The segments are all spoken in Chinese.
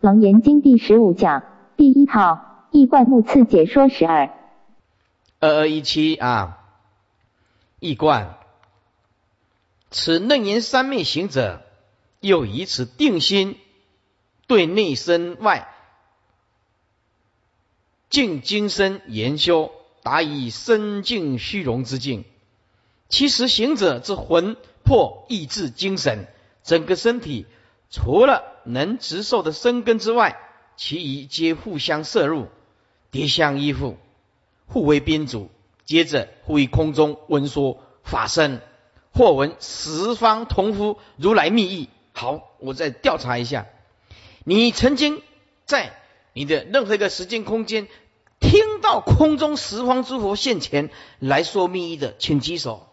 楞严经第十五讲第一套易观目次解说十二。二二一七啊，易观，此楞严三昧行者，又以此定心对内身外静精深研修，达以身静虚荣之境。其实行者之魂魄意志精神，整个身体除了能直受的生根之外，其余皆互相摄入，叠相依附。互为宾主，接着互于空中闻说法身，或闻十方同夫如来密意。好，我再调查一下，你曾经在你的任何一个时间空间听到空中十方诸佛现前来说密意的，请举手。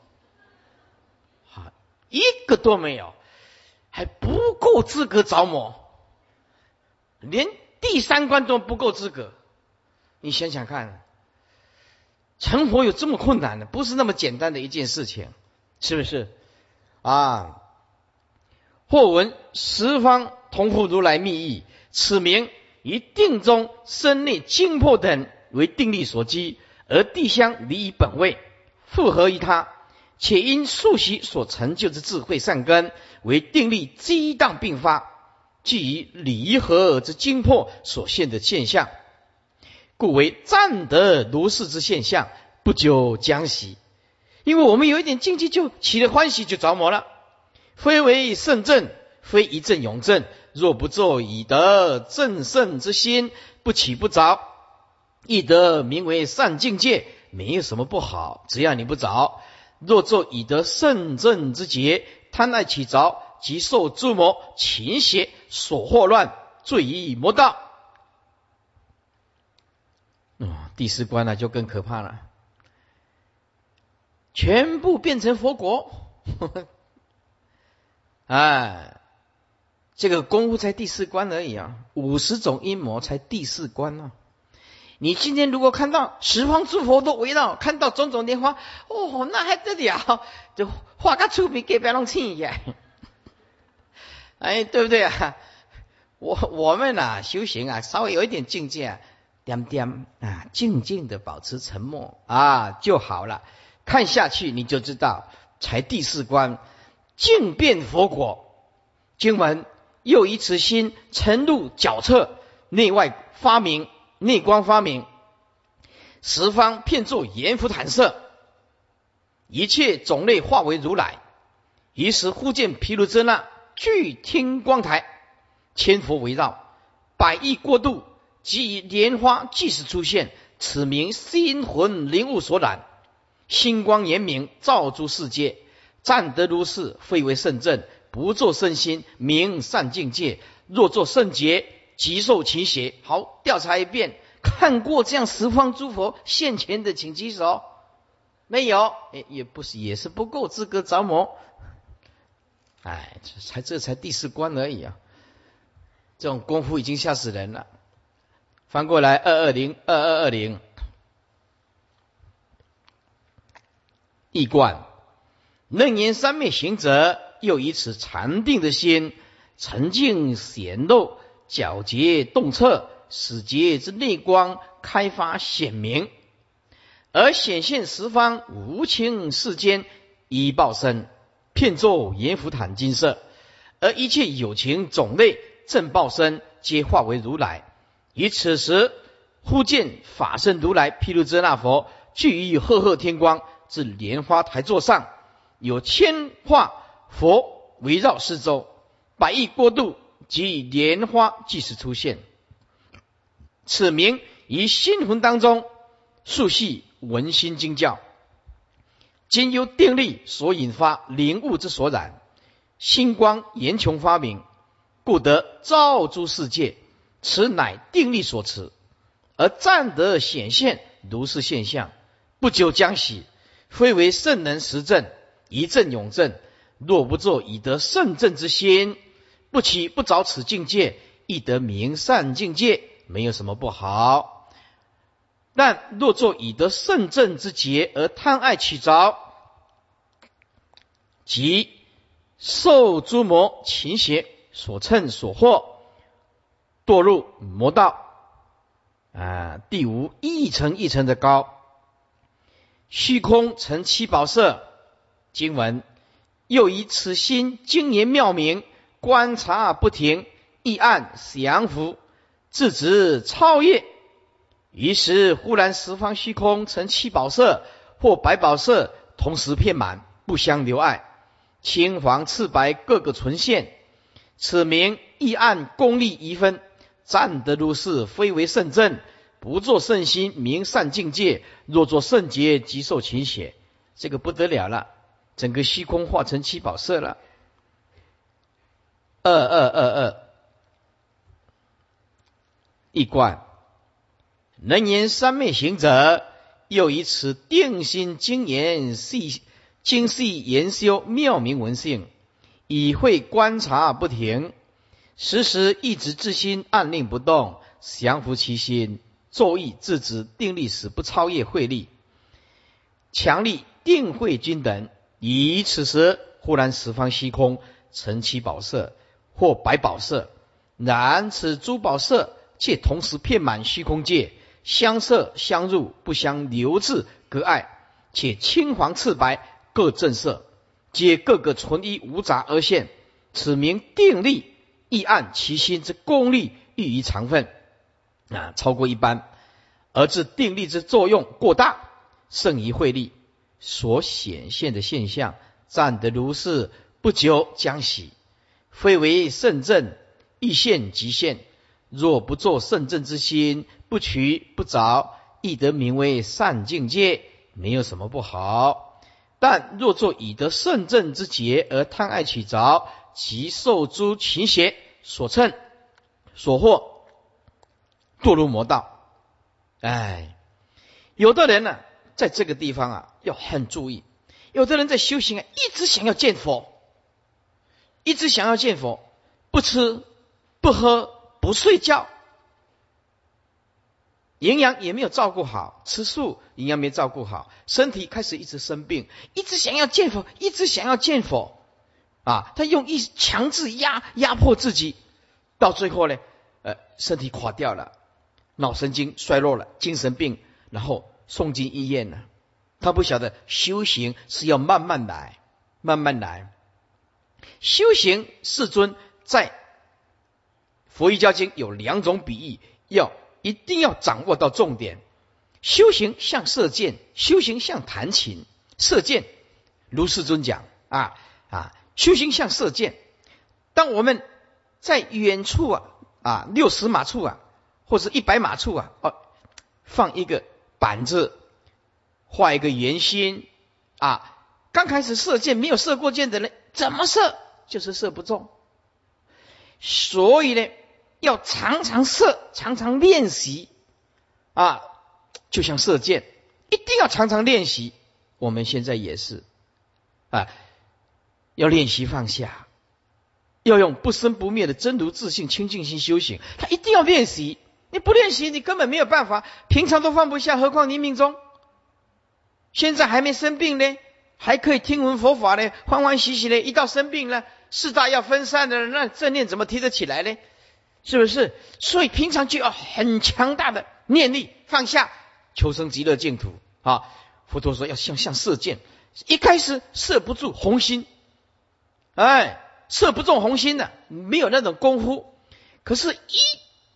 好，一个都没有，还不够资格着魔，连第三关都不够资格。你想想看。成佛有这么困难的，不是那么简单的一件事情，是不是？啊，或闻十方同护如来密意，此名以定中身内精魄等为定力所基，而地相离于本位，复合于他，且因数习所成就之智慧善根为定力激荡并发，即以离合之精魄所现的现象。故为占得如是之现象，不久将息。因为我们有一点境界，就起了欢喜，就着魔了。非为圣正，非一正永正。若不作以得正圣之心，不起不着，亦得名为善境界，没有什么不好。只要你不着，若作以得圣正之劫，贪爱起着，即受诸魔情邪所惑乱，罪于魔道。第四关呢，就更可怕了，全部变成佛国。哎，这个功夫才第四关而已啊，五十种阴谋才第四关呢。你今天如果看到十方诸佛都围绕，看到种种莲花，哦，那还得了？就画个出名给别人听一下。哎，对不对啊？我我们呐修行啊，稍微有一点境界。啊。点点啊，静静的保持沉默啊就好了。看下去你就知道，才第四关，静变佛果。经文又以此心沉入角侧，内外发明，内光发明，十方遍作阎浮坦色，一切种类化为如来。于是忽见毗卢遮那具天光台，千佛围绕，百亿过度。即以莲花即时出现，此名心魂灵物所染，星光严明，照诸世界。占得如是，非为圣正，不作圣心，名善境界。若作圣劫，即受其邪。好，调查一遍，看过这样十方诸佛现前的，请举手。没有，哎，也不是，也是不够资格着魔。哎，这才这才第四关而已啊！这种功夫已经吓死人了。翻过来，二二零二二二零，一贯楞严三昧行者，又以此禅定的心，沉静显露，皎洁洞彻，使结之内光开发显明，而显现十方无情世间，一报身，片作阎浮坦金色，而一切有情种类正报身，皆化为如来。于此时，忽见法身如来毗卢遮那佛，聚于赫赫天光至莲花台座上，有千化佛围绕四周，百亿过度即以莲花即时出现。此名于心魂当中，速系闻心经教，今由定力所引发灵物之所染，星光严穷发明，故得照诸世界。此乃定力所持，而暂得显现如是现象，不久将息。非为圣能实证，一证永证。若不作以得圣正之心，不起不着此境界，亦得明善境界，没有什么不好。但若作以得圣正之劫而贪爱起着，即受诸魔情邪所乘所惑。堕入魔道。啊，第五一层一层的高，虚空成七宝色。经文又以此心精言妙明，观察不停，一暗降伏，自知超越。于是忽然十方虚空成七宝色或百宝色，同时遍满，不相留碍，青黄赤白各个存现。此名一暗功力一分。占得如是，非为圣正；不作圣心，名善境界。若作圣洁，即受勤血。这个不得了了，整个虚空化成七宝色了。二二二二，一观能言三昧行者，又以此定心精研细精细研修妙明文性，以会观察不停。时时一直之心按令不动，降伏其心，作意自止，定力使不超越慧力，强力定慧均等。以此时忽然十方虚空成其宝色或百宝色，然此珠宝色却同时遍满虚空界，相摄相入，不相留滞隔碍，且青黄赤白各正色，皆各个纯一无杂而现，此名定力。亦按其心之功力愈于常分。啊，超过一般，而致定力之作用过大，胜于慧力所显现的现象，暂得如是，不久将喜，非为圣正，亦现即现。若不作圣正之心，不取不着，亦得名为善境界，没有什么不好。但若作以得圣正之劫而贪爱取着，即受诸群邪。所乘所获，堕入魔道。哎，有的人呢，在这个地方啊，要很注意。有的人在修行啊，一直想要见佛，一直想要见佛，不吃不喝不睡觉，营养也没有照顾好，吃素营养没照顾好，身体开始一直生病，一直想要见佛，一直想要见佛。啊，他用一强制压压迫自己，到最后呢，呃，身体垮掉了，脑神经衰弱了，精神病，然后送进医院了。他不晓得修行是要慢慢来，慢慢来。修行世尊在佛一教经有两种比喻，要一定要掌握到重点。修行像射箭，修行像弹琴。射箭，如世尊讲啊啊。修行像射箭，当我们在远处啊啊六十码处啊，或者一百码处啊，哦，放一个板子，画一个圆心啊。刚开始射箭没有射过箭的人，怎么射就是射不中。所以呢，要常常射，常常练习啊，就像射箭，一定要常常练习。我们现在也是啊。要练习放下，要用不生不灭的真如自信清净心修行。他一定要练习，你不练习，你根本没有办法。平常都放不下，何况你命中现在还没生病呢，还可以听闻佛法呢，欢欢喜喜的。一到生病了，四大要分散的，那正念怎么提得起来呢？是不是？所以平常就要很强大的念力放下，求生极乐净土啊！佛陀说要像像射箭，一开始射不住红心。哎，射不中红心的，没有那种功夫。可是，一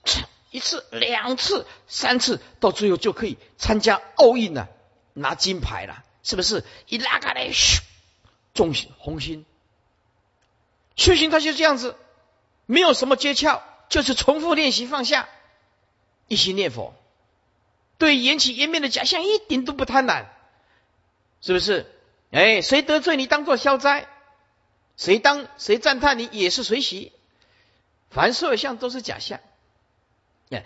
次、一次、两次、三次，到最后就可以参加奥运了，拿金牌了，是不是？一拉开来，咻，中红心。修行他就这样子，没有什么诀窍，就是重复练习放下，一心念佛，对缘起缘灭的假象一点都不贪婪，是不是？哎，谁得罪你，当做消灾。谁当谁赞叹你也是随喜，凡所有相都是假象。哎，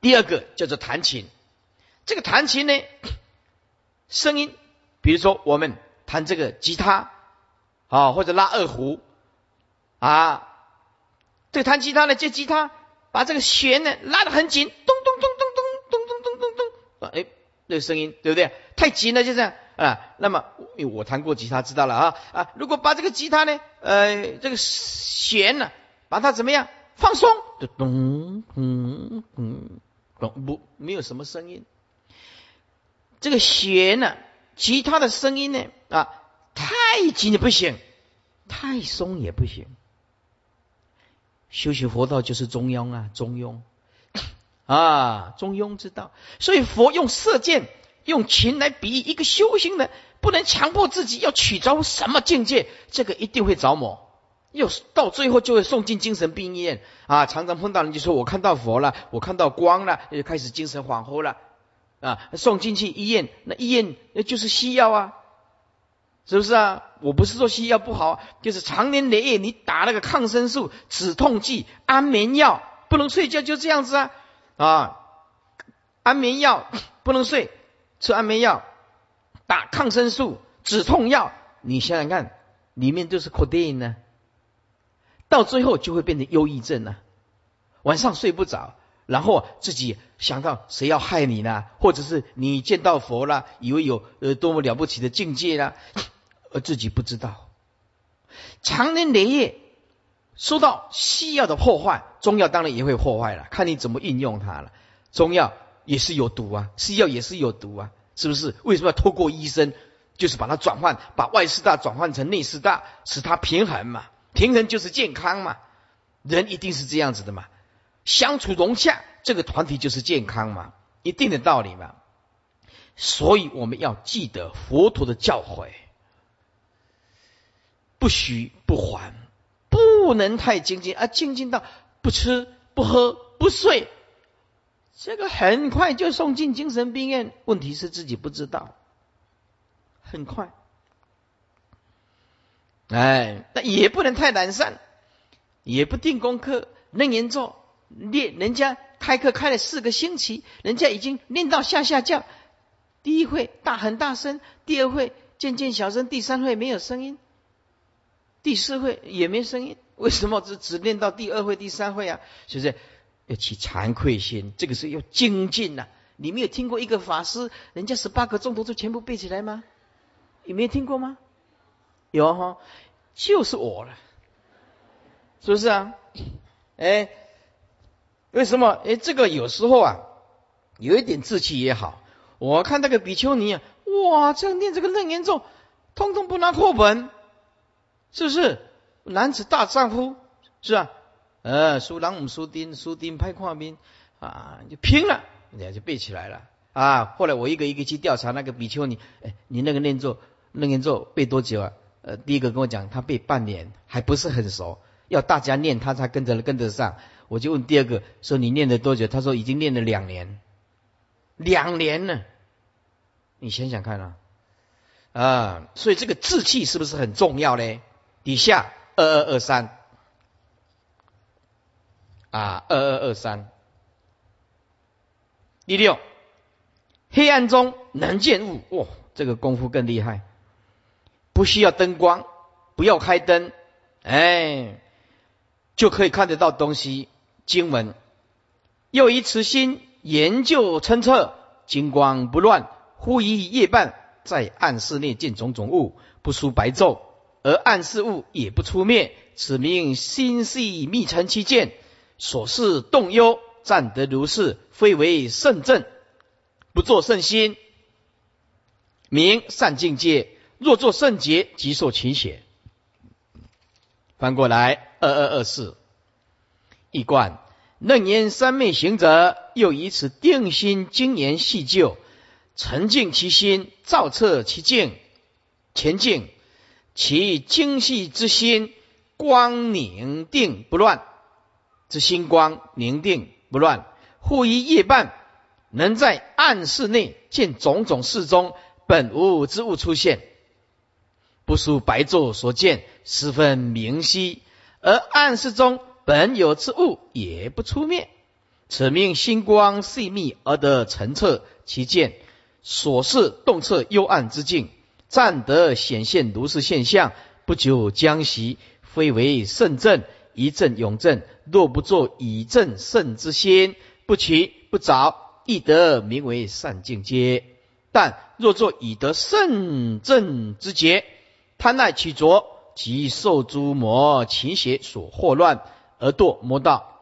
第二个叫做弹琴，这个弹琴呢，声音，比如说我们弹这个吉他啊，或者拉二胡啊，这弹吉他呢，接吉他，把这个弦呢拉得很紧，咚咚咚咚咚咚咚咚咚咚，哎，这个声音对不对？太紧了就这样。啊，那么因为我弹过吉他，知道了啊啊！如果把这个吉他呢，呃，这个弦呢，把它怎么样放松，就咚咚咚咚，不没有什么声音。这个弦呢，其他的声音呢啊，太紧也不行，太松也不行。修习佛道就是中庸啊，中庸 啊，中庸之道。所以佛用射箭、用琴来比喻一个修行人，不能强迫自己要取着什么境界，这个一定会着魔。又到最后就会送进精神病院啊！常常碰到人就说：“我看到佛了，我看到光了，就开始精神恍惚了啊！”送进去医院，那医院那就是西药啊，是不是啊？我不是说西药不好，就是长年累月你打那个抗生素、止痛剂、安眠药，不能睡觉就这样子啊啊！安眠药不能睡，吃安眠药，打抗生素、止痛药，你想想看，里面都是 codeine 呢。到最后就会变成忧郁症了，晚上睡不着，然后自己想到谁要害你呢？或者是你见到佛了，以为有呃多么了不起的境界了，而自己不知道，长年累月受到西药的破坏，中药当然也会破坏了，看你怎么运用它了。中药也是有毒啊，西药也是有毒啊，是不是？为什么要透过医生，就是把它转换，把外四大转换成内四大，使它平衡嘛？平衡就是健康嘛，人一定是这样子的嘛，相处融洽，这个团体就是健康嘛，一定的道理嘛。所以我们要记得佛陀的教诲，不许不还，不能太精进啊，精进到不吃不喝不睡，这个很快就送进精神病院。问题是自己不知道，很快。哎，那也不能太懒散，也不定功课，楞严咒练，人家开课开了四个星期，人家已经练到下下降。第一会大很大声，第二会渐渐小声，第三会没有声音，第四会也没声音。为什么只只练到第二会、第三会啊？是不是要起惭愧心？这个是要精进呐。你没有听过一个法师，人家十八个钟头就全部背起来吗？有没有听过吗？有哈，就是我了，是不是啊？哎，为什么？哎，这个有时候啊，有一点志气也好。我看那个比丘尼啊，哇，这样念这个楞严咒，通通不拿课本，是不是？男子大丈夫，是吧？呃，苏朗姆苏丁苏丁拍跨兵啊，就拼了，人家就背起来了啊。后来我一个一个去调查那个比丘尼，哎，你那个念咒楞严咒背多久啊？呃，第一个跟我讲，他背半年还不是很熟，要大家念他才跟着跟得上。我就问第二个，说你念了多久？他说已经念了两年，两年了。你想想看啊，啊，所以这个志气是不是很重要呢？底下二二二三，啊，二二二三。第六，黑暗中能见物，哇，这个功夫更厉害。不需要灯光，不要开灯，哎，就可以看得到东西。经文又以此心研究参测，金光不乱。忽一夜半，在暗室内见种种物，不出白昼，而暗室物也不出灭。此名心系密成其见，所事动忧，暂得如是，非为圣正，不作圣心，名善境界。若作圣洁，即受其血。翻过来，二二二四，一贯楞严三昧行者，又以此定心精研细究，沉静其心，照彻其境，前进其精细之心，光凝定不乱，之心光凝定不乱。忽于夜半，能在暗室内见种种事中本无之物出现。不输白昼所见，十分明晰；而暗室中本有之物，也不出灭。此命星光细密而得澄澈其见，所视洞彻幽暗之境，暂得显现如是现象。不久将息，非为圣正，一正永正。若不作以正圣之心，不起不早，亦得名为善境界。但若作以得圣正之节，贪爱取着，即受诸魔情邪所惑乱，而堕魔道。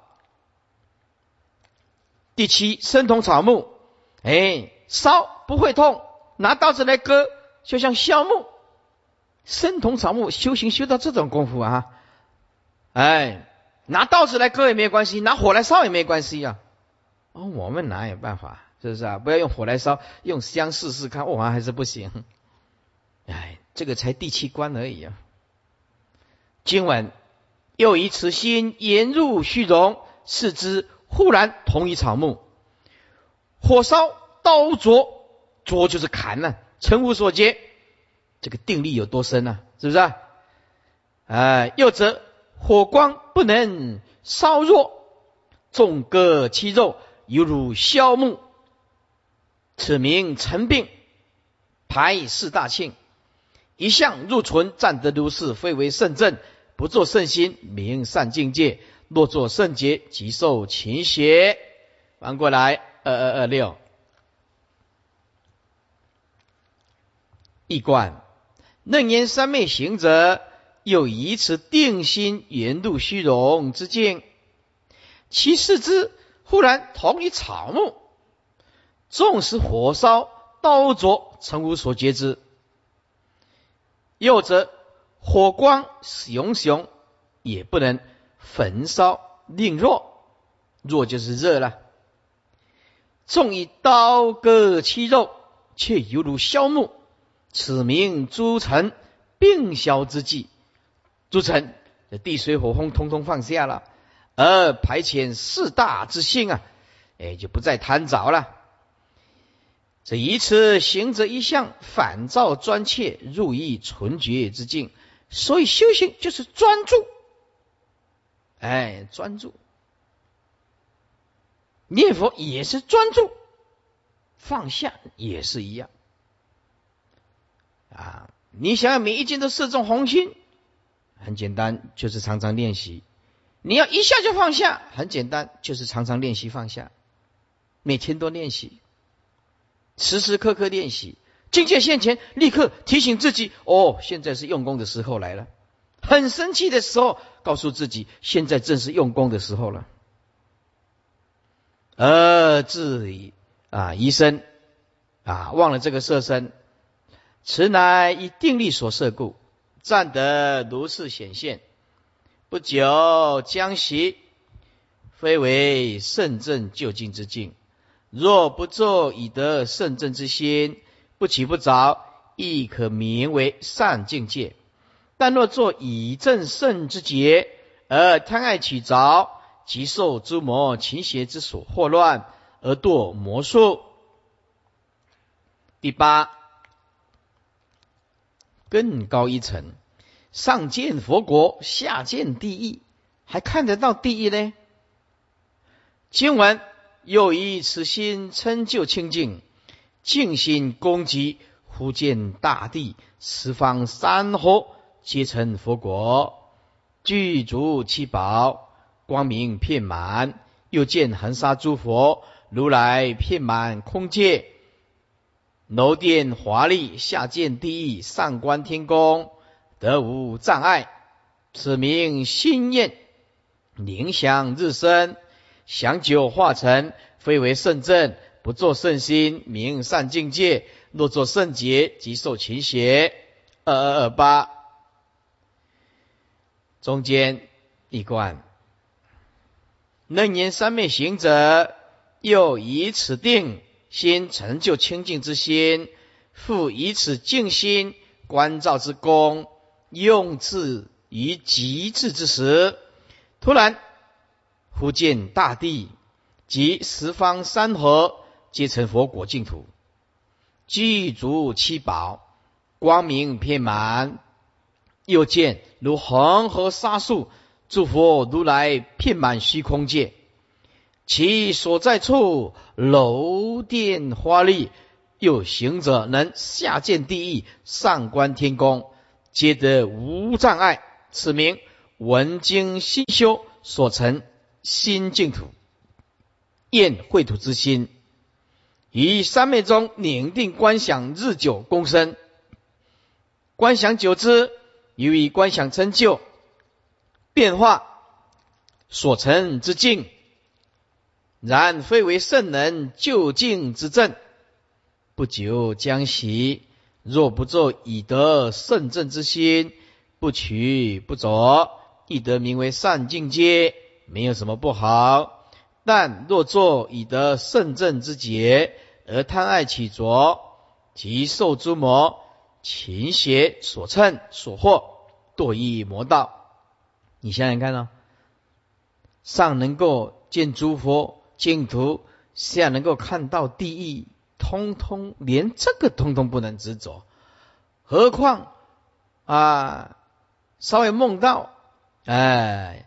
第七，生同草木，哎，烧不会痛，拿刀子来割，就像削木。生同草木，修行修到这种功夫啊，哎，拿刀子来割也没有关系，拿火来烧也没有关系啊。哦，我们哪有办法？是不是啊？不要用火来烧，用香试试看，哇，还是不行。哎，这个才第七关而已啊。今晚又以此心言入虚荣，视之忽然同一草木，火烧刀琢，琢就是砍呢，成无所接。这个定力有多深呢？是不是啊？哎，又则火光不能烧弱，纵割其肉，犹如削木。此名成病，排四大庆。一向入存，占得如是，非为圣正。不作圣心，名善境界；若作圣劫，即受勤邪。翻过来，二二二六，一观。楞严三昧行者，又以此定心圆度虚荣之境，其四之，忽然同一草木，纵使火烧刀灼，曾无所觉之；又则火光熊熊，也不能焚烧令弱，弱就是热了。纵以刀割其肉，却犹如削木。此名诸臣并消之际，诸臣这地水火风通通放下了，而排遣四大之性啊，哎就不再贪着了。这以此行者一向反照专切，入意纯绝之境。所以修行就是专注，哎，专注。念佛也是专注，放下也是一样。啊，你想要每一件都射中红心，很简单，就是常常练习。你要一下就放下，很简单，就是常常练习放下。每天都练习，时时刻刻练习。境界现前，立刻提醒自己：哦，现在是用功的时候来了。很生气的时候，告诉自己：现在正是用功的时候了。而自己啊，医生啊，忘了这个色身。此乃以定力所设故，暂得如是显现。不久将息，非为圣正就近之境。若不作以得圣正之心，不起不着，亦可名为善境界。但若作以正圣之节，而贪爱起着，即受诸魔情邪之所惑乱，而堕魔术。第八。更高一层，上见佛国，下见地狱，还看得到地狱呢。今文又以此心称就清净，静心攻击，忽见大地十方山河皆成佛国，具足七宝，光明遍满。又见恒沙诸佛如来遍满空界。楼殿华丽，下见地狱，上观天宫，得无障碍。此名心念灵香日生，享久化成，非为圣正。不作圣心，名善境界。若作圣劫，即受勤邪。二二二八，中间一观，楞严三昧行者，又以此定。心成就清净之心，复以此静心观照之功，用至于极致之时，突然忽见大地及十方山河皆成佛果净土，具足七宝，光明遍满。又见如恒河沙数诸佛如来遍满虚空界。其所在处楼殿华丽，有行者能下见地狱，上观天宫，皆得无障碍。此名文经心修所成心净土，厌秽土之心，于三昧中宁定观想，日久功深。观想久之，由于观想成就变化，所成之境。然非为圣人就近之正，不久将息。若不作以得圣正之心，不取不着，亦得名为善境界，没有什么不好。但若作以得圣正之节，而贪爱起着，即受诸魔勤邪所乘所惑，堕于魔道。你想想看哦，上能够见诸佛。净土下能够看到地狱，通通连这个通通不能执着，何况啊，稍微梦到，哎，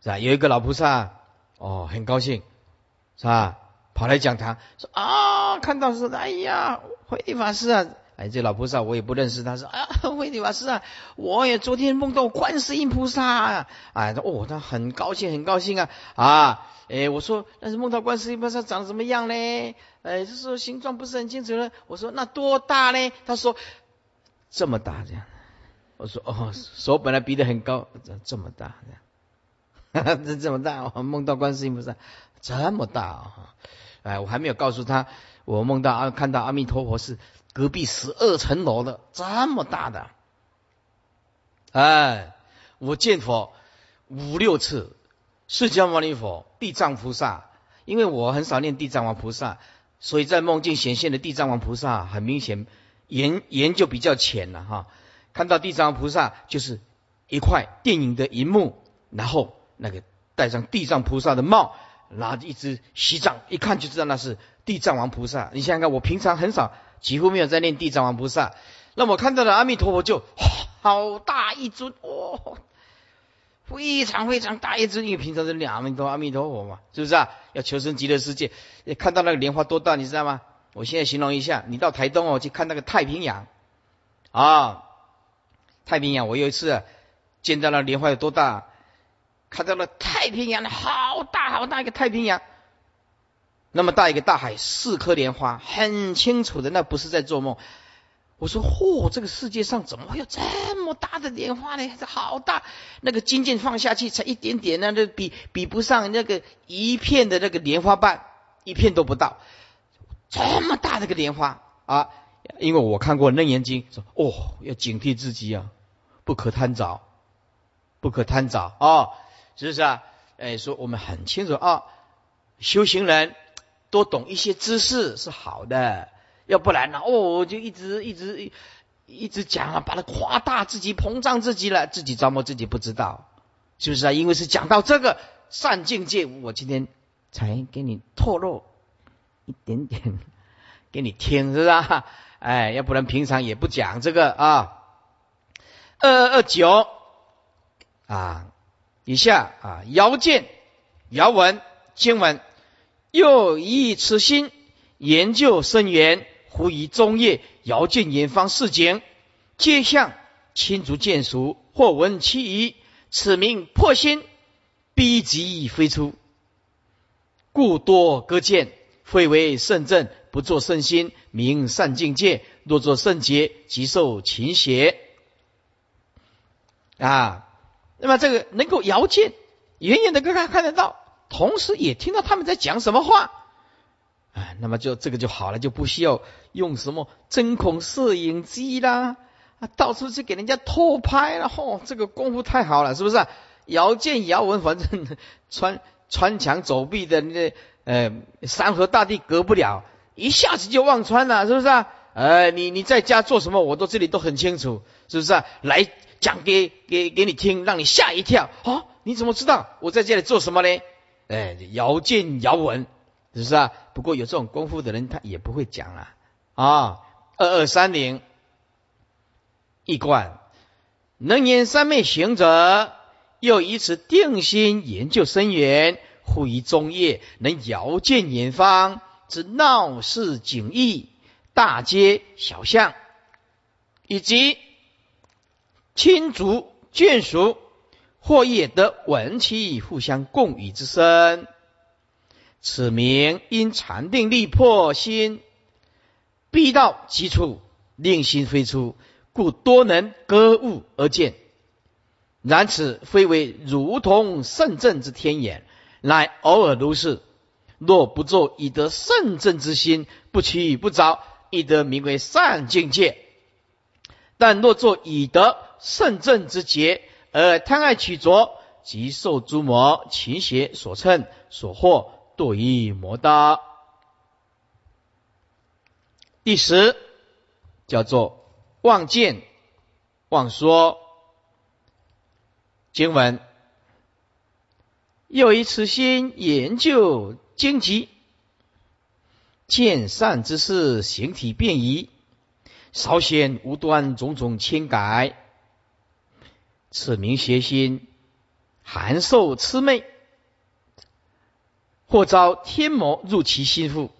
是吧？有一个老菩萨，哦，很高兴，是吧？跑来讲堂说啊，看到是，哎呀，慧地法师啊，哎，这老菩萨我也不认识，他说啊，慧地法师啊，我也昨天梦到观世音菩萨啊，哎，哦，他很高兴，很高兴啊，啊。哎，我说，但是梦到观世音菩萨长什么样呢？哎，就说形状不是很清楚了。我说那多大呢？他说这么大这样。我说哦，手本来比得很高，这么大这样，这这么大。我梦到观世音菩萨这么大啊！哎，我还没有告诉他，我梦到啊，看到阿弥陀佛是隔壁十二层楼的这么大的。哎，我见佛五六次。释迦牟尼佛、地藏菩萨，因为我很少念地藏王菩萨，所以在梦境显现的地藏王菩萨，很明显研研究比较浅了哈。看到地藏王菩萨就是一块电影的银幕，然后那个戴上地藏菩萨的帽，拿着一只锡杖，一看就知道那是地藏王菩萨。你想想看，我平常很少，几乎没有在念地藏王菩萨，那我看到的阿弥陀佛就好大一尊哦。非常非常大一尊，因为平常是两弥陀阿弥陀佛嘛，是不是啊？要求生极乐世界，看到那个莲花多大，你知道吗？我现在形容一下，你到台东哦去看那个太平洋啊，太平洋，我有一次见到那莲花有多大，看到了太平洋的好大好大一个太平洋，那么大一个大海，四颗莲花，很清楚的，那不是在做梦。我说：嚯，这个世界上怎么会有这么大的莲花呢？好大，那个金剑放下去才一点点，那都比比不上那个一片的那个莲花瓣，一片都不到。这么大的个莲花啊！因为我看过《楞严经》，说哦，要警惕自己啊，不可贪着，不可贪着啊，是不是啊？哎，说我们很清楚啊，修行人多懂一些知识是好的。要不然呢？哦，就一直一直一直讲啊，把它夸大自己，膨胀自己了，自己招摸自己不知道，是不是啊？因为是讲到这个善境界，我今天才给你透露一点点 给你听，是不是？啊？哎，要不然平常也不讲这个啊。二二二九啊，以下啊，遥见遥闻经文，又以此心研究深源。忽以中夜遥见远方市井，皆向亲族见熟，或闻其语，此名破心，逼急飞出，故多各见，非为圣正，不作圣心，名善境界；若作圣劫，即受勤邪。啊，那么这个能够遥见，远远的跟他看得到，同时也听到他们在讲什么话。哎，那么就这个就好了，就不需要用什么针孔摄影机啦，啊，到处去给人家偷拍了。嚯，这个功夫太好了，是不是？遥见遥闻，反正 穿穿墙走壁的那呃山河大地隔不了，一下子就望穿了，是不是啊？呃，你你在家做什么，我都这里都很清楚，是不是啊？来讲给给给你听，让你吓一跳。啊，你怎么知道我在这里做什么呢？哎，遥见遥闻。是不是啊？不过有这种功夫的人，他也不会讲啊啊。二二三零一贯能言三昧行者，又以此定心研究深远，忽于中夜能遥见远方之闹市景异、大街小巷，以及亲族眷属，或也得闻其互相共语之声。此名因禅定力破心，必到极处，令心飞出，故多能割物而见。然此非为如同圣正之天眼，乃偶尔如是。若不作以得圣正之心，不取不着，亦得名为善境界。但若作以得圣正之节，而贪爱取着，即受诸魔情邪所乘所惑，堕于魔道。第十叫做妄见妄说。经文又以此心研究。荆棘见善之事，形体变异，稍显无端种种牵改，此名邪心，含受魑魅，或遭天魔入其心腹，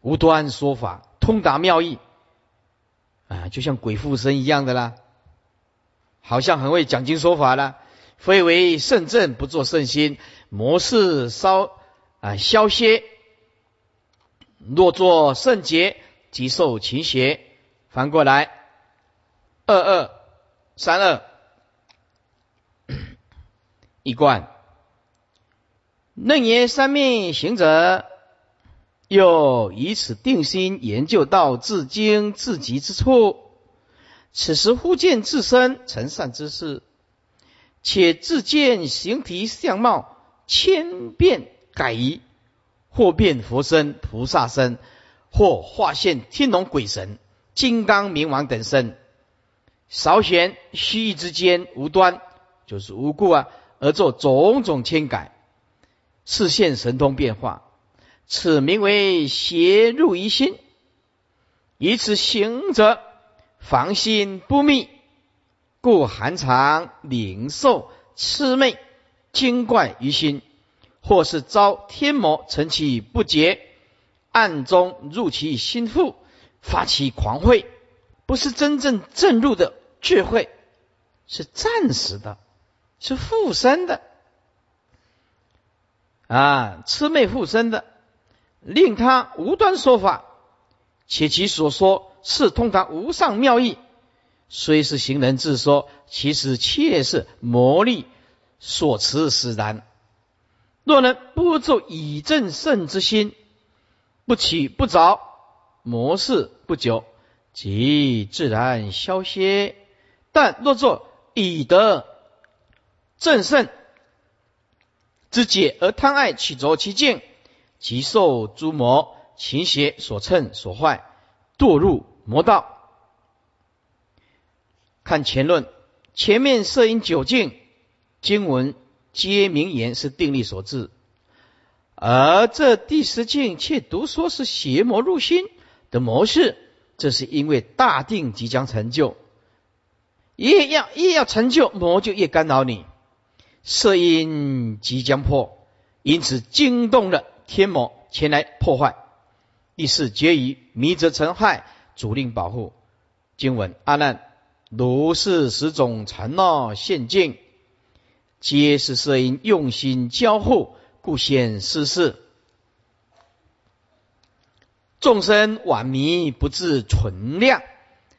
无端说法，通达妙义，啊，就像鬼附身一样的啦，好像很会讲经说法啦，非为圣正，不做圣心，模式稍。啊，消歇。若作圣洁，即受勤邪。反过来，二二三二一贯。楞严三昧行者，又以此定心研究到至精至极之处。此时忽见自身成善之事，且自见形体相貌千变。改移，或变佛身、菩萨身，或化现天龙鬼神、金刚冥王等身，少玄虚意之间无端，就是无故啊，而作种种牵改，视现神通变化，此名为邪入于心。以此行者防心不密，故寒藏领受魑魅精怪于心。或是遭天魔乘其不洁，暗中入其心腹，发起狂慧，不是真正正入的智慧，是暂时的，是附身的，啊，魑魅附身的，令他无端说法，且其所说是通达无上妙义，虽是行人自说，其实切是魔力所持使然。若能不作以正圣之心，不起不着，模式不久，即自然消歇。但若作以得正胜之解而贪爱起着其境，即受诸魔情邪所乘所坏，堕入魔道。看前论，前面摄引九境经文。皆名言是定力所致，而这第十境却独说是邪魔入心的模式，这是因为大定即将成就，越要越要成就，魔就越干扰你，色因即将破，因此惊动了天魔前来破坏。第四结于迷则成害，主令保护。经文阿难，如是十种缠闹陷境。皆是色因用心交互，故现失事。众生晚迷不自存量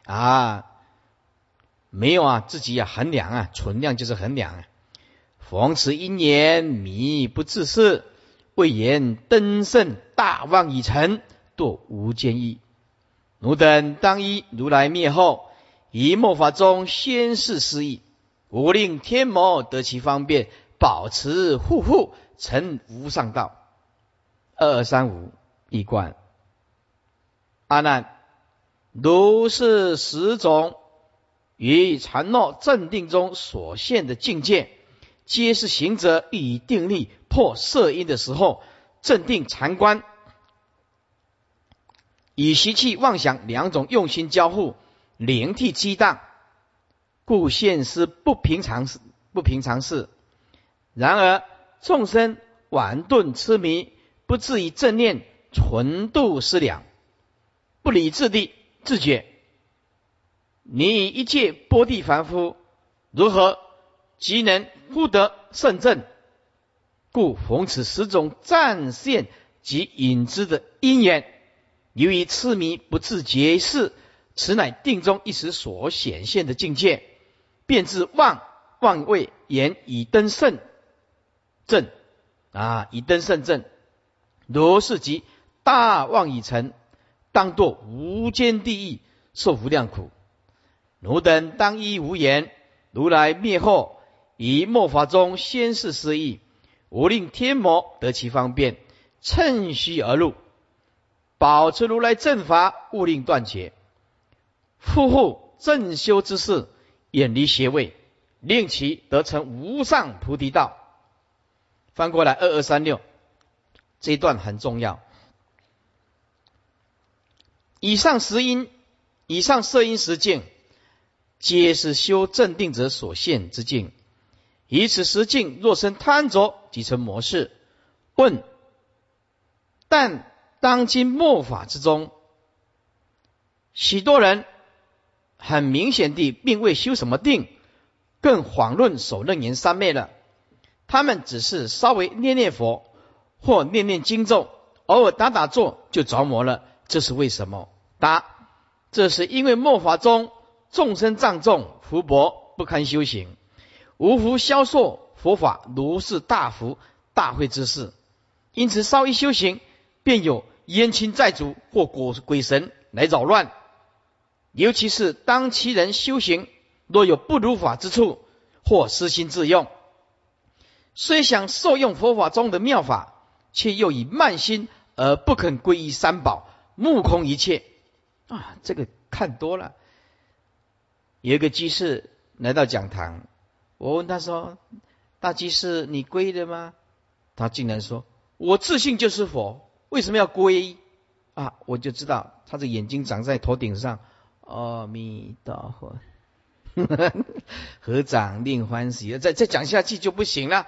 啊，没有啊，自己啊衡量啊，存量就是衡量啊。逢此因缘迷不自是，未言登圣大妄已成，堕无间意。奴等当依如来灭后，以末法中先世失意。吾令天魔得其方便，保持护护，成无上道。二三五一观。阿难，如是十种于禅诺镇定中所现的境界，皆是行者以定力破色音的时候，镇定禅观，以习气妄想两种用心交互，灵替激荡。故现是不平常事，不平常事。然而众生顽钝痴迷，不至于正念，纯度思量，不理智地自觉。你以一切波地凡夫，如何即能获得圣正？故逢此十种暂现及隐之的因缘，由于痴迷不自觉事，此乃定中一时所显现的境界。便自妄望位言以登圣正啊，以登圣正。如是即大妄已成，当堕无间地狱，受无量苦。奴等当依无言。如来灭后，以末法中先世失意，无令天魔得其方便，趁虚而入，保持如来正法，勿令断绝。复护正修之事，远离邪位，令其得成无上菩提道。翻过来二二三六，这一段很重要。以上十因，以上摄因十境。皆是修正定者所现之境，以此实境若生贪着，即成魔事。问：但当今末法之中，许多人很明显地并未修什么定，更遑论守楞严三昧了。他们只是稍微念念佛或念念经咒，偶尔打打坐就着魔了。这是为什么？答：这是因为末法中。众生障重，福薄不堪修行，无福消受佛法，如是大福大慧之事。因此，稍一修行，便有冤亲债主或鬼鬼神来扰乱。尤其是当其人修行，若有不如法之处，或私心自用，虽想受用佛法中的妙法，却又以慢心而不肯皈依三宝，目空一切。啊，这个看多了。有一个居士来到讲堂，我问他说：“大居士，你皈的吗？”他竟然说：“我自信就是佛，为什么要皈？”啊，我就知道他的眼睛长在头顶上。阿弥陀佛，合掌令欢喜。再再讲下去就不行了。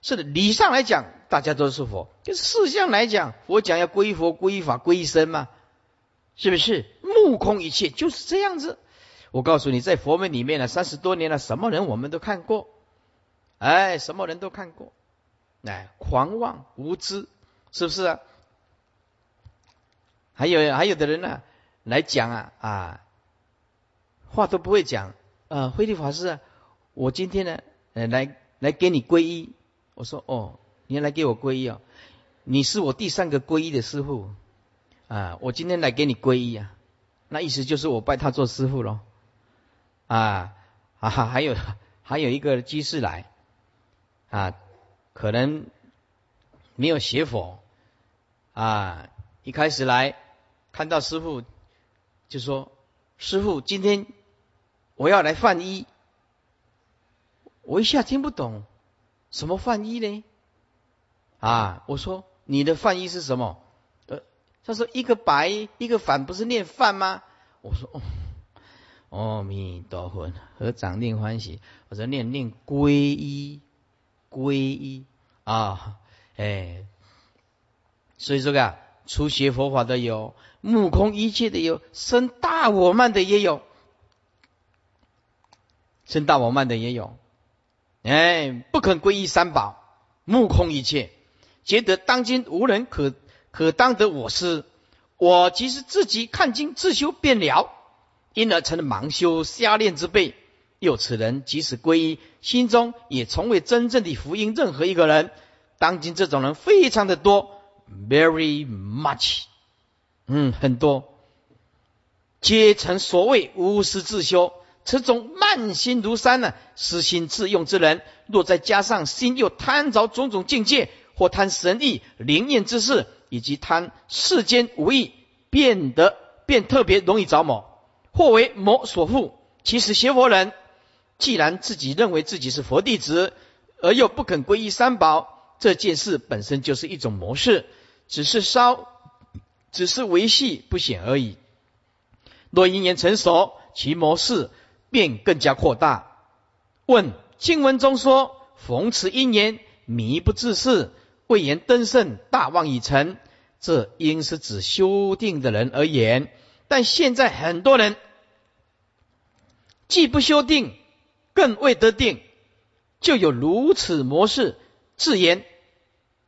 是的，理上来讲，大家都是佛；，就事相来讲，佛讲要皈佛、皈法、皈身嘛，是不是？目空一切，就是这样子。我告诉你，在佛门里面呢，三十多年了，什么人我们都看过，哎，什么人都看过，哎，狂妄无知，是不是啊？还有还有的人呢，来讲啊啊，话都不会讲，呃，慧律法师啊，我今天呢，呃，来来给你皈依，我说哦，你来给我皈依哦，你是我第三个皈依的师傅啊，我今天来给你皈依啊，那意思就是我拜他做师傅喽。啊啊，还有 还有一个居士来啊，可能没有学佛啊，一开始来看到师傅就说：“师傅，今天我要来犯一。”我一下听不懂什么犯一呢？啊，我说你的犯一是什么？他说一个白一个反，不是念犯吗？我说哦。阿弥陀佛，合掌念欢喜，或者念念皈依，皈依啊，哎，所以说啊，初学佛法的有，目空一切的有，生大我慢的也有，生大我慢的也有，哎，不肯皈依三宝，目空一切，觉得当今无人可可当得我师，我即使自己看经自修便了。因而成了盲修瞎练之辈。又此人即使皈依，心中也从未真正的福音任何一个人。当今这种人非常的多，very much，嗯，很多，皆成所谓无师自修。此种慢心如山呢，私心自用之人，若再加上心又贪着种种境界，或贪神意灵验之事，以及贪世间无益，变得便特别容易着魔。或为魔所缚。其实学佛人，既然自己认为自己是佛弟子，而又不肯皈依三宝，这件事本身就是一种模式，只是稍，只是维系不显而已。若因缘成熟，其模式便更加扩大。问经文中说：“逢此因缘，迷不自视，未言登圣，大望已成。”这应是指修定的人而言。但现在很多人既不修定，更未得定，就有如此模式自言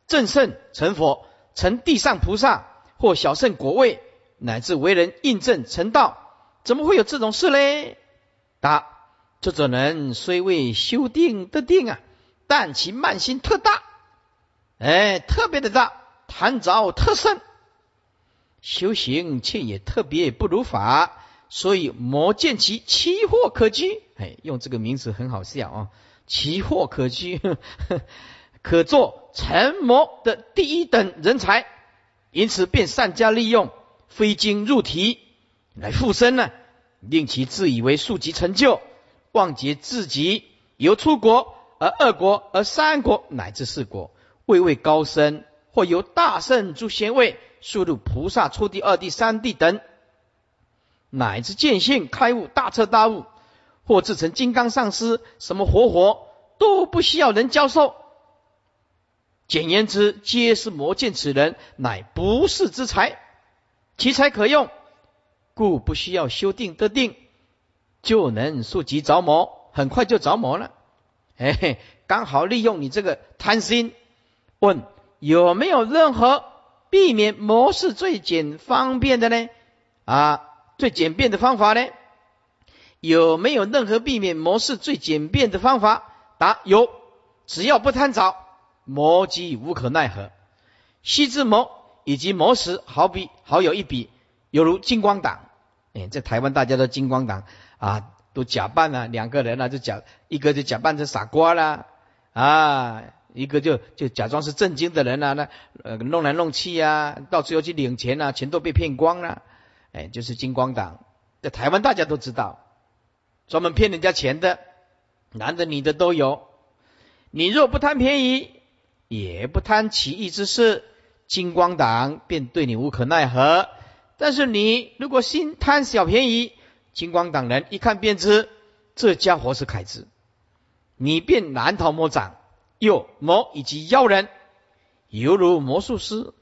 正圣成佛，成地上菩萨或小圣果位，乃至为人印证成道，怎么会有这种事嘞？答：这种人虽未修定得定啊，但其慢心特大，哎，特别的大，贪着特深，修行却也特别不如法，所以魔见其奇货可居，哎，用这个名词很好笑啊，奇货可居，可做成魔的第一等人才，因此便善加利用，非经入体来附身呢，令其自以为速级成就。忘结自己由出国而二国而三国乃至四国，位位高深，或由大圣诸贤位速入菩萨初地、二地、三地等，乃至见性开悟、大彻大悟，或自成金刚上师，什么活活都不需要人教授。简言之，皆是魔见此人乃不世之才，其才可用，故不需要修定得定。就能速疾着魔，很快就着魔了。哎，刚好利用你这个贪心。问有没有任何避免模式最简方便的呢？啊，最简便的方法呢？有没有任何避免模式最简便的方法？答有，只要不贪着，魔即无可奈何。西之魔以及魔石，好比好有一比，犹如金光党。哎，在台湾大家都金光党。啊，都假扮啊，两个人啊，就假一个就假扮成傻瓜啦，啊，一个就就假装是正经的人啊，那呃弄来弄去啊，到最后去领钱啊，钱都被骗光了，哎，就是金光党，在台湾大家都知道，专门骗人家钱的，男的女的都有。你若不贪便宜，也不贪奇异之事，金光党便对你无可奈何。但是你如果心贪小便宜，金光党人一看便知，这家伙是凯子，你便难逃魔掌。又魔以及妖人，犹如魔术师，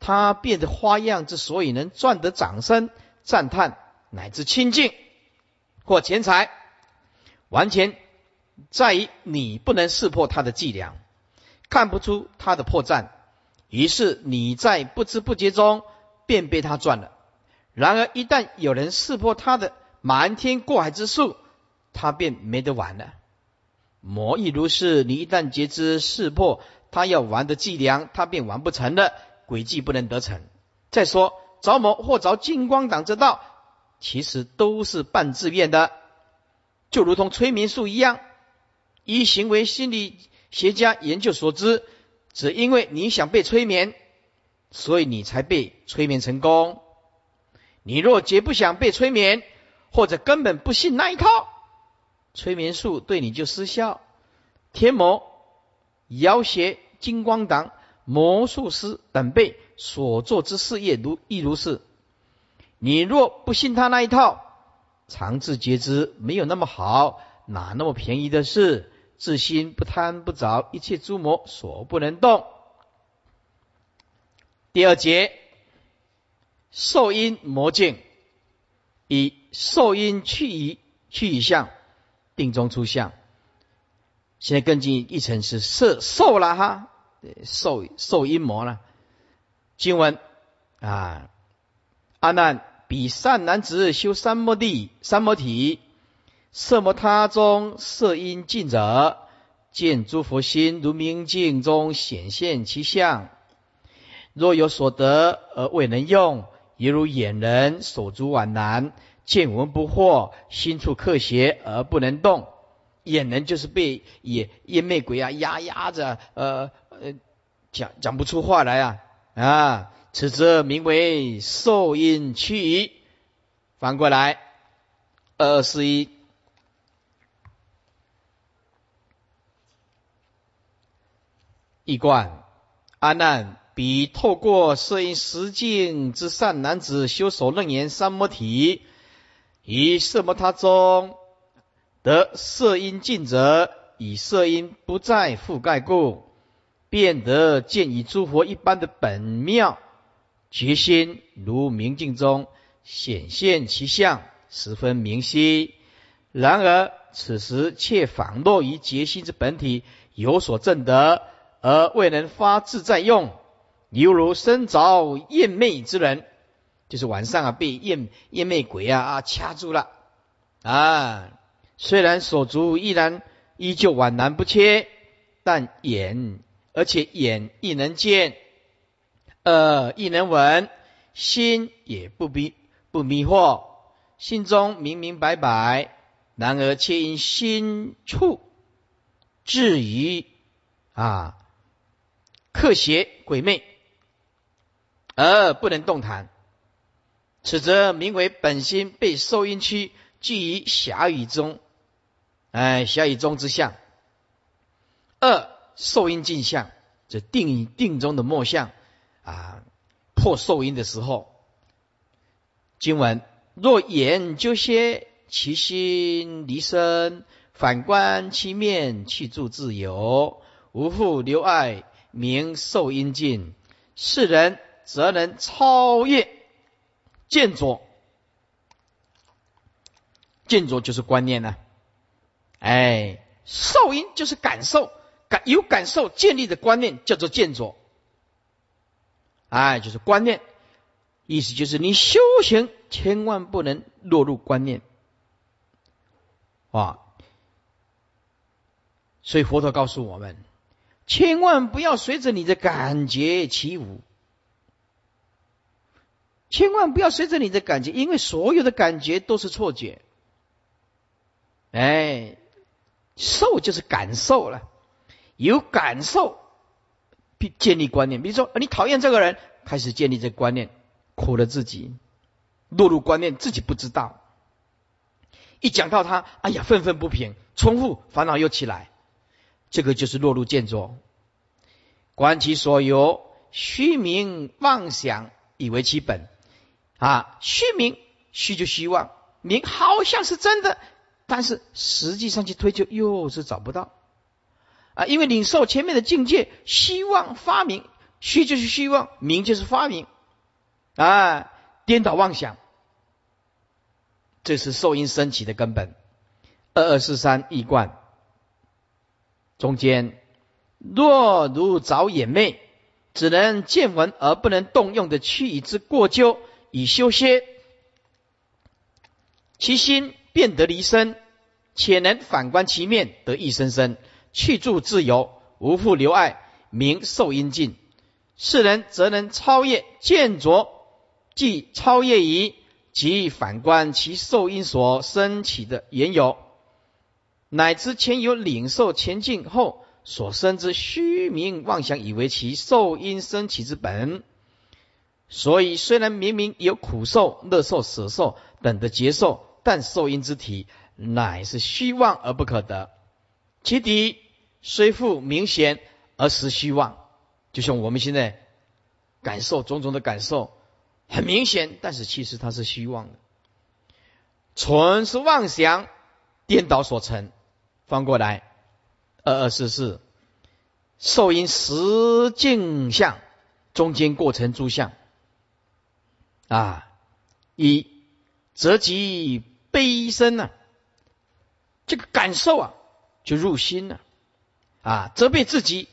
他变的花样之所以能赚得掌声、赞叹乃至亲近或钱财，完全在于你不能识破他的伎俩，看不出他的破绽，于是你在不知不觉中便被他赚了。然而一旦有人识破他的，瞒天过海之术，他便没得玩了。魔亦如是，你一旦觉知识破他要玩的伎俩，他便玩不成了，诡计不能得逞。再说着魔或着金光党之道，其实都是半自愿的，就如同催眠术一样。依行为心理学家研究所知，只因为你想被催眠，所以你才被催眠成功。你若绝不想被催眠，或者根本不信那一套，催眠术对你就失效。天魔、妖邪、金光党、魔术师等辈所做之事业，如亦如是。你若不信他那一套，常自觉知没有那么好，哪那么便宜的事？自心不贪不着，一切诸魔所不能动。第二节，受因魔境。以受因去以去以相，定中出相。现在更进一层是色受了哈，受受阴魔了。经文啊，阿难比善男子修三摩地三摩体，色摩他中色因尽者，见诸佛心如明镜中显现其相。若有所得而未能用。犹如眼人手足往难，见闻不惑，心处克邪而不能动。眼人就是被也烟魅鬼啊压压着，呃呃，讲讲不出话来啊啊！此则名为受阴趋移。翻过来，二十一，一贯阿难。彼透过摄因实境之善男子修手楞严三摩体，以色摩他中得色因尽者，以色因不再覆盖故，便得见以诸佛一般的本妙决心，如明镜中显现其相，十分明晰。然而此时却仿若于决心之本体有所证得，而未能发自在用。犹如身着艳魅之人，就是晚上啊被艳艳魅鬼啊啊掐住了啊，虽然手足依然依旧宛然不缺，但眼而且眼亦能见，耳亦能闻，心也不迷不迷惑，心中明明白白，然而却因心处至于啊克邪鬼魅而不能动弹。此则名为本心被受阴区居于狭语中，哎，狭语中之相。二受阴镜相，这定定中的末相啊，破受阴的时候，经文若言究歇，其心离身，反观其面，去住自由，无复留爱，名受阴尽。世人则能超越。见着，见着就是观念呢。哎，受因就是感受，感有感受建立的观念叫做见着。哎，就是观念，意思就是你修行千万不能落入观念。啊，所以佛陀告诉我们，千万不要随着你的感觉起舞。千万不要随着你的感觉，因为所有的感觉都是错觉。哎，受就是感受了，有感受，建立观念。比如说，你讨厌这个人，开始建立这观念，苦了自己，落入观念，自己不知道。一讲到他，哎呀，愤愤不平，重复烦恼又起来，这个就是落入见着。观其所有，虚名妄想，以为其本。啊，虚名虚就希望名好像是真的，但是实际上去推究又是找不到啊，因为领受前面的境界，希望发明虚就是希望，名就是发明啊，颠倒妄想，这是受因升起的根本。二二四三一贯中间，若如早眼昧，只能见闻而不能动用的去以之过咎。以修歇，其心便得离身，且能反观其面，得一生生去住自由，无复留爱，名受阴尽。世人则能超越见着，即超越于即反观其受因所生起的缘由，乃至前有领受前进后所生之虚名妄想，以为其受因生起之本。所以，虽然明明有苦受、乐受、舍受等的劫受，但受因之体乃是虚妄而不可得。其底虽复明显而实虚妄，就像我们现在感受种种的感受，很明显，但是其实它是虚妄的，纯是妄想颠倒所成。翻过来，二二四四，受因实境相中间过程诸相。啊，一则即悲深呢，这个感受啊就入心了，啊，责备自己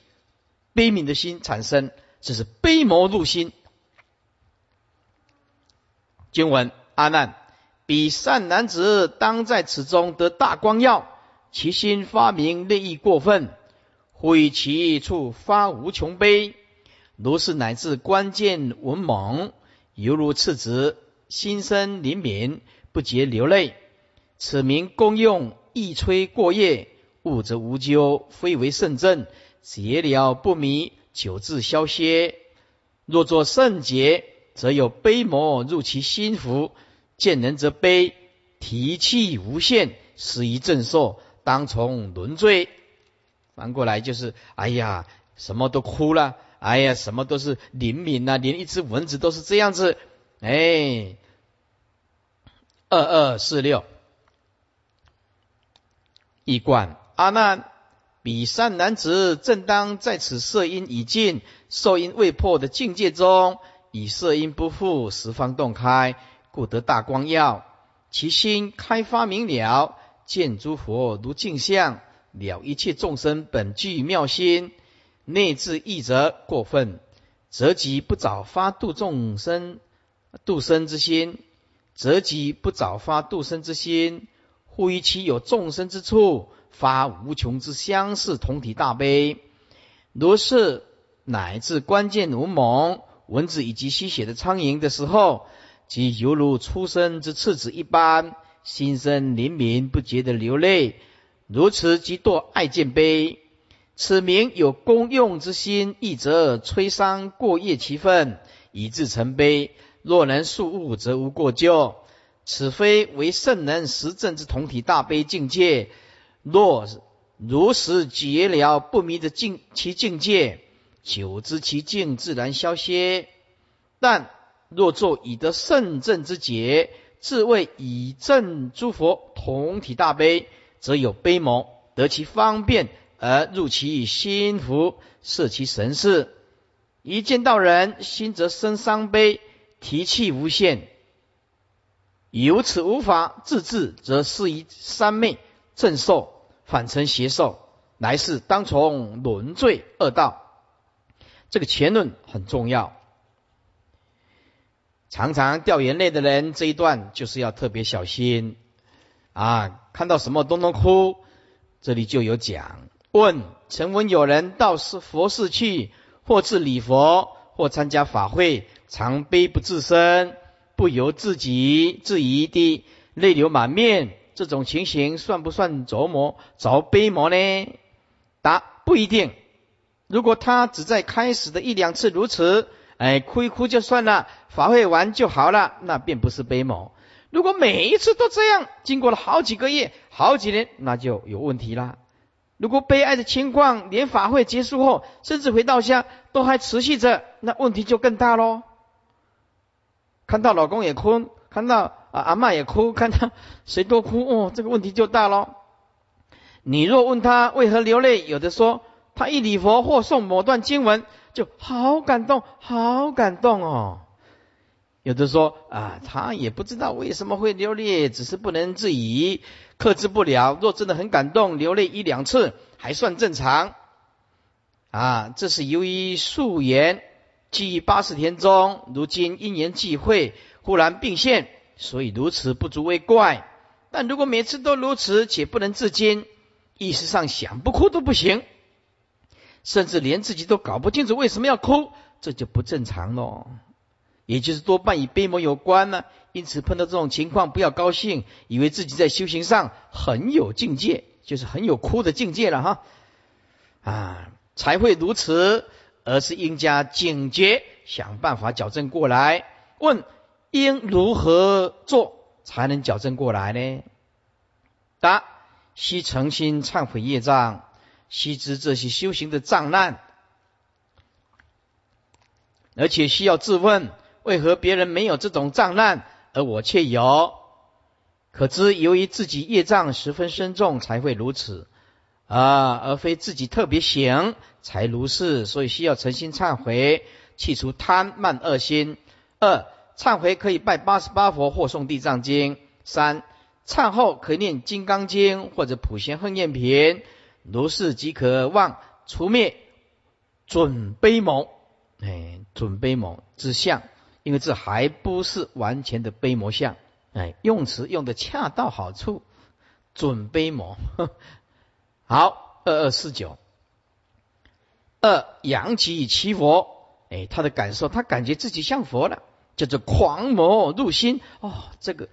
悲悯的心产生，这是悲魔入心。经文阿难，彼善男子当在此中得大光耀，其心发明利益过分，忽于其处发无穷悲，如是乃至关键文猛。犹如赤子心生灵敏，不觉流泪。此名功用一吹过夜，物则无咎，非为圣正。结了不迷，久自消歇。若作圣洁，则有悲魔入其心腹，见人则悲，提气无限，死于正受，当从轮罪。反过来就是，哎呀，什么都哭了。哎呀，什么都是灵敏呐，连一只蚊子都是这样子。哎，二二四六，一贯阿难，彼善男子正当在此色因已尽、受因未破的境界中，以色因不复，十方洞开，故得大光耀，其心开发明了，见诸佛如镜像，了一切众生本具妙心。内自意则过分，则即不早发度众生、度生之心；则即不早发度生之心，忽于其有众生之处，发无穷之相似同体大悲。如是乃至关键无猛蚊子以及吸血的苍蝇的时候，即犹如出生之赤子一般，心生怜悯不觉的流泪。如此即堕爱见悲。此名有功用之心，亦则摧伤过业其分，以致成悲。若能速悟，则无过咎。此非为圣人实证之同体大悲境界。若如实觉了不迷的境其境界，久知其境自然消歇。但若作以得圣正之解，自谓以正诸佛同体大悲，则有悲谋，得其方便。而入其心福，摄其神事。一见到人，心则生伤悲，提气无限。由此无法自治，则失于三昧正受，反成邪受，来世当从轮罪恶道。这个前论很重要。常常掉眼泪的人，这一段就是要特别小心啊！看到什么都能哭，这里就有讲。问：曾闻有人到是佛寺去，或至礼佛，或参加法会，常悲不自生，不由自己自疑的泪流满面，这种情形算不算着魔着悲魔呢？答：不一定。如果他只在开始的一两次如此，哎，哭一哭就算了，法会完就好了，那便不是悲魔。如果每一次都这样，经过了好几个月、好几年，那就有问题了。如果悲哀的情况连法会结束后，甚至回到家都还持续着，那问题就更大喽。看到老公也哭，看到啊阿妈也哭，看到谁都哭，哦，这个问题就大喽。你若问他为何流泪，有的说他一礼佛或诵某段经文，就好感动，好感动哦。有的说啊，他也不知道为什么会流泪，只是不能自已，克制不了。若真的很感动，流泪一两次还算正常。啊，这是由于素颜记忆八十天中，如今因缘际会，忽然并现，所以如此不足为怪。但如果每次都如此，且不能自禁，意识上想不哭都不行，甚至连自己都搞不清楚为什么要哭，这就不正常喽。也就是多半与悲魔有关呢，因此碰到这种情况不要高兴，以为自己在修行上很有境界，就是很有哭的境界了哈，啊，才会如此，而是应加警觉，想办法矫正过来。问应如何做才能矫正过来呢？答：须诚心忏悔业障，须知这些修行的障难，而且需要自问。为何别人没有这种障难，而我却有？可知由于自己业障十分深重，才会如此啊，而非自己特别行才如是。所以需要诚心忏悔，去除贪慢恶心。二、忏悔可以拜八十八佛或诵地藏经。三、忏后可念金刚经或者普贤横愿品，如是即可望除灭准悲谋。哎，准悲谋之相。因为这还不是完全的悲魔相，哎，用词用的恰到好处，准悲魔。好，二二四九，二扬起其佛，哎，他的感受，他感觉自己像佛了，叫做狂魔入心。哦，这个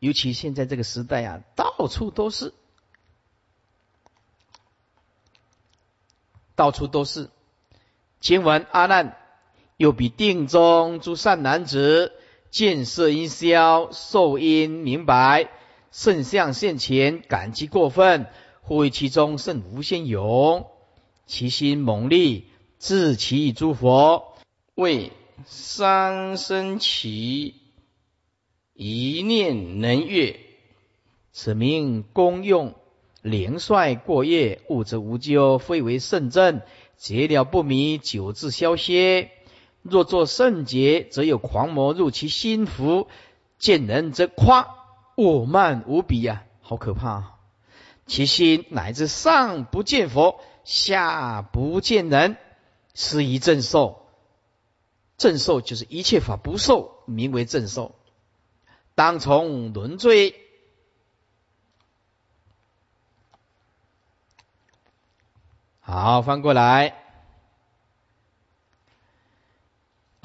尤其现在这个时代啊，到处都是，到处都是经文阿难。又比定中诸善男子见色因消，受因明白，圣相现前，感激过分，或为其中甚无限勇，其心猛力，自其诸佛，为三生起一念能越，此名功用连率过夜，物则无咎，非为圣正，结了不迷，久自消歇。若作圣洁，则有狂魔入其心腹，见人则夸，傲慢无比呀，好可怕啊，其心乃至上不见佛，下不见人，施以正受，正受就是一切法不受，名为正受，当从轮罪。好，翻过来。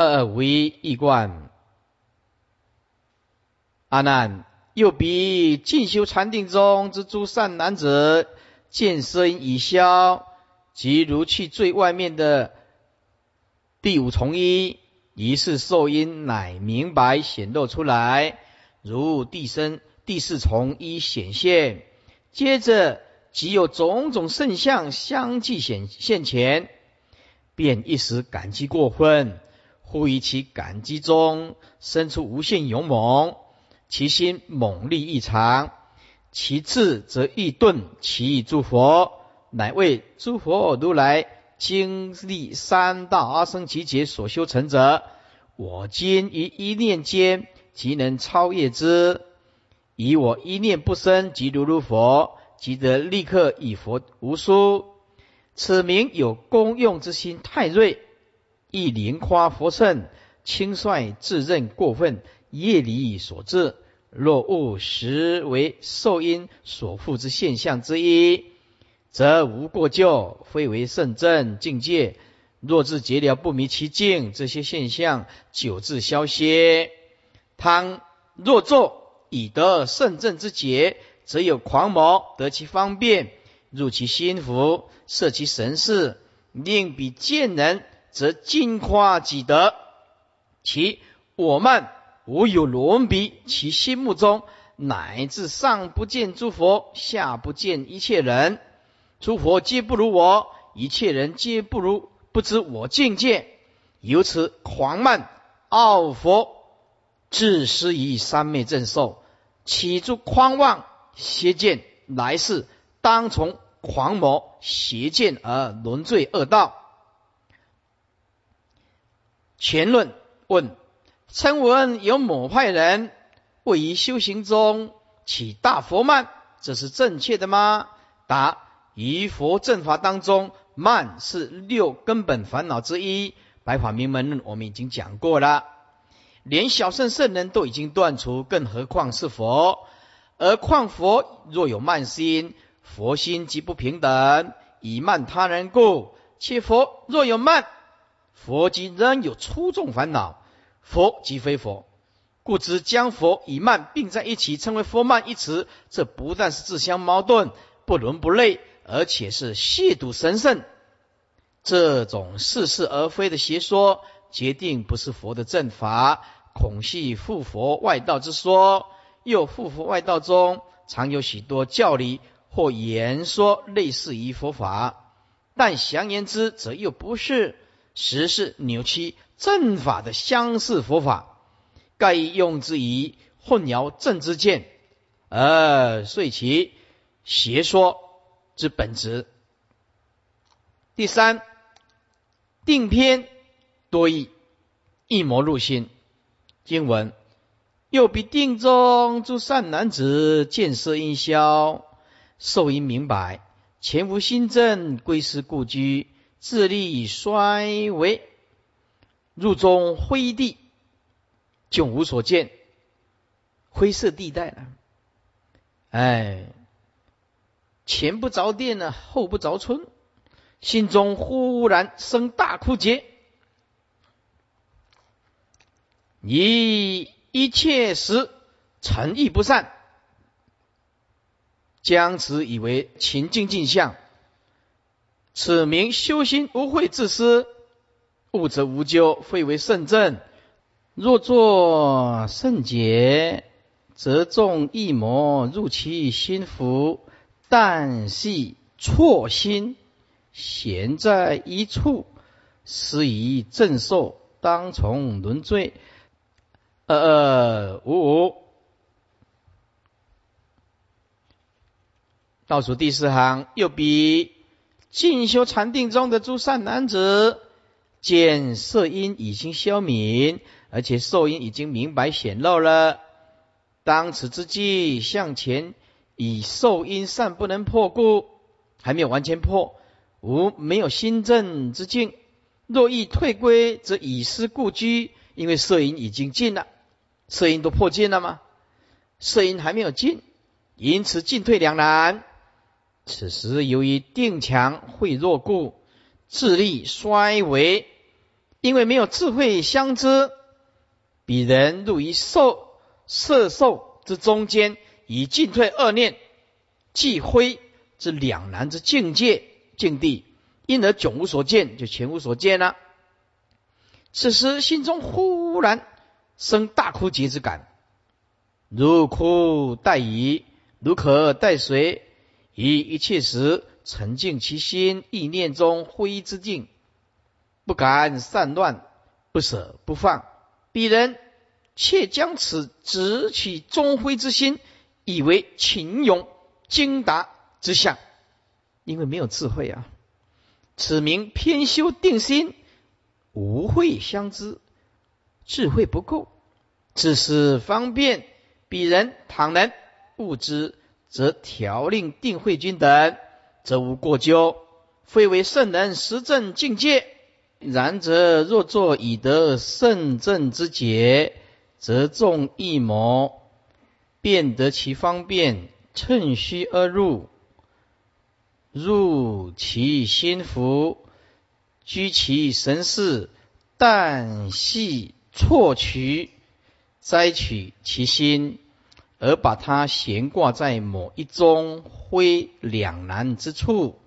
二无一一观。阿难，又比进修禅定中之诸善男子，见身已消，即如去最外面的第五重衣，于是受因乃明白显露出来，如地身第四重一显现，接着即有种种圣相相继显现前，便一时感激过分，忽于其感激中生出无限勇猛。其心猛力异常，其智则易钝，其意诸佛，乃为诸佛如来经历三大阿僧祇劫所修成者。我今于一念间，即能超越之。以我一念不生，即如如佛，即得立刻以佛无殊。此名有功用之心太锐，亦莲花佛圣，轻率自认过分。业力所致，若误实为受因所附之现象之一，则无过咎，非为圣正境界。若自结了不迷其境，这些现象久自消歇。倘若作以得圣正之解，则有狂魔得其方便，入其心腹，摄其神识，令彼见人，则尽夸己德，其我慢。无有伦比，其心目中乃至上不见诸佛，下不见一切人，诸佛皆不如我，一切人皆不如，不知我境界，由此狂慢傲佛，自失于三昧正受，起诸狂妄邪见，来世当从狂魔邪见而沦罪恶道。前论问。称闻有某派人位于修行中起大佛慢，这是正确的吗？答：于佛正法当中，慢是六根本烦恼之一。白法明门我们已经讲过了，连小圣圣人都已经断除，更何况是佛？而况佛若有慢心，佛心即不平等，以慢他人故；且佛若有慢，佛即仍有粗重烦恼。佛即非佛，故知将佛与慢并在一起，称为佛慢一词，这不但是自相矛盾、不伦不类，而且是亵渎神圣。这种似是而非的邪说，决定不是佛的正法，恐系复佛外道之说。又复佛外道中，常有许多教理或言说类似于佛法，但详言之，则又不是，实是扭曲。正法的相似佛法，盖用之以混淆正之见，而遂其邪说之本质。第三，定篇多义，一魔入心。经文又比定中诸善男子见色因消，受因明白，前无心正，归师故居，自力衰微。入中灰地，迥无所见，灰色地带了。哎，前不着店呢，后不着村，心中忽然生大枯竭，以一切时诚意不善，将此以为情境镜像，此名修心无慧自私。物则无咎，非为圣正。若作圣解，则众一魔入其心腹，但系错心，闲在一处，施以正受，当从轮罪。二二五五，倒数第四行，又比进修禅定中的诸善男子。见色因已经消泯，而且受因已经明白显露了。当此之际，向前以受因善不能破故，还没有完全破，无没有新正之境。若欲退归，则以失故居，因为色因已经尽了，色因都破尽了吗？色因还没有尽，因此进退两难。此时由于定强会弱故，智力衰微，因为没有智慧相知，彼人入于受色受之中间，以进退二念既灰之两难之境界境地，因而迥无所见，就全无所见了。此时心中忽然生大枯竭之感，如枯待矣，如可待水。以一切时沉静其心，意念中灰之境，不敢散乱，不舍不放。彼人却将此执起中灰之心，以为情勇精达之相，因为没有智慧啊。此名偏修定心，无慧相知，智慧不够，只是方便。彼人倘能悟之。则调令定慧君等，则无过咎，非为圣人实证境界。然则若作以得圣正之解，则众一谋，便得其方便，趁虚而入，入其心腹，居其神事，但系错取，摘取其心。而把它悬挂在某一中灰两难之处，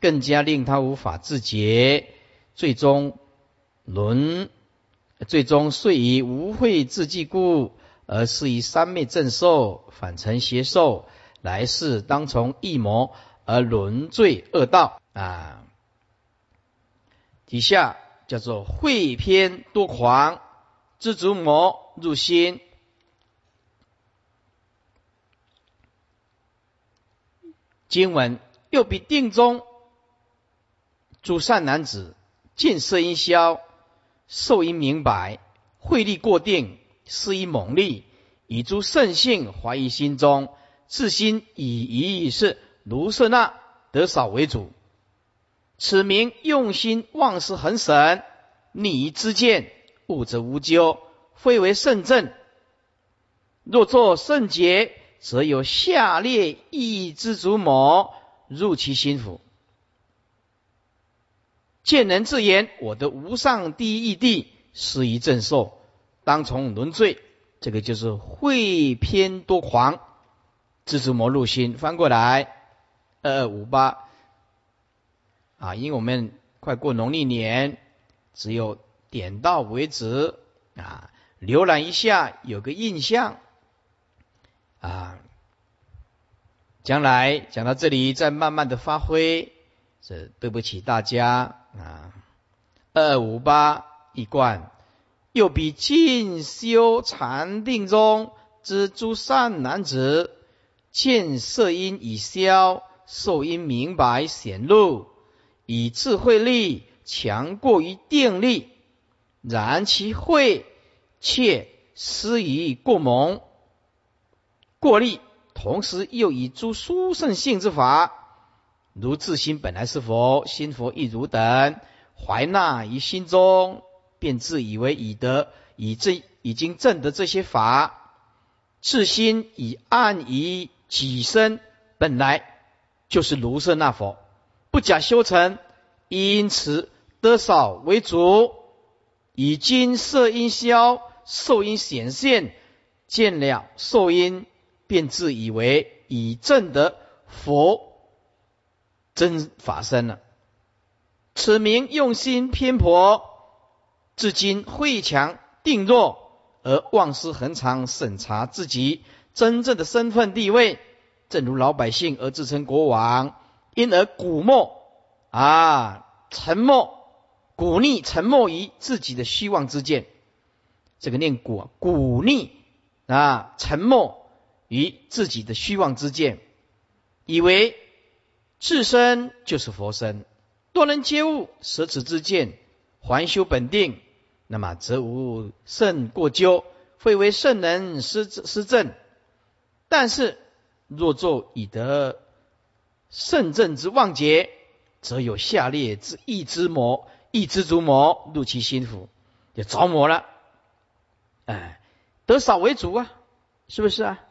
更加令他无法自觉，最终沦，最终遂以无慧自济故，而是以三昧正受，反成邪受，来世当从异魔而沦罪恶道啊！底下叫做慧偏多狂，知足魔入心。经文又比定中诸善男子见色音消，受因明白，慧力过定，施以猛力，以诸圣性怀疑心中，自心以一是卢舍那得少为主。此名用心忘事恒神，逆之见，悟则无咎，非为圣正。若作圣洁。则有下列一之主魔入其心腹，见人自言：“我的无上第一义谛，是以正受，当从轮罪。”这个就是会偏多狂之主魔入心。翻过来，二二五八啊，因为我们快过农历年，只有点到为止啊，浏览一下，有个印象。啊，将来讲到这里，再慢慢的发挥。这对不起大家啊。二五八一贯，又比进修禅定中之诸善男子，见色因已消，受因明白显露，以智慧力强过于定力，然其慧却失于过蒙。过力，同时又以诸殊胜性之法，如自心本来是佛，心佛亦如等，怀纳于心中，便自以为已得，已证已经证得这些法，自心以暗于己身，本来就是如是那佛，不假修成，因此得少为主，以金色因消，受因显现，见了受因。便自以为已证得佛真法身了，此名用心偏颇，至今慧强定弱，而忘失恒常审查自己真正的身份地位，正如老百姓而自称国王，因而古默啊沉默，古逆沉默于自己的虚妄之见，这个念古古逆啊沉默。于自己的虚妄之见，以为自身就是佛身，多能接悟，舍此之见，还修本定，那么则无甚过咎，会为圣人失失正。但是若作以得圣正之妄结，则有下列之一之魔，一之足魔入其心腹，就着魔了。哎，得少为主啊，是不是啊？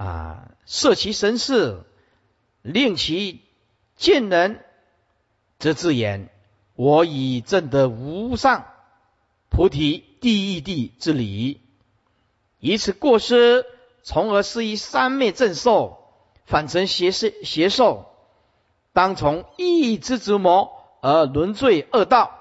啊，摄其神事，令其见人，则自言：我已证得无上菩提第一地之理，以此过失，从而施以三昧正受，反成邪邪邪受，当从一之之魔而沦罪恶道。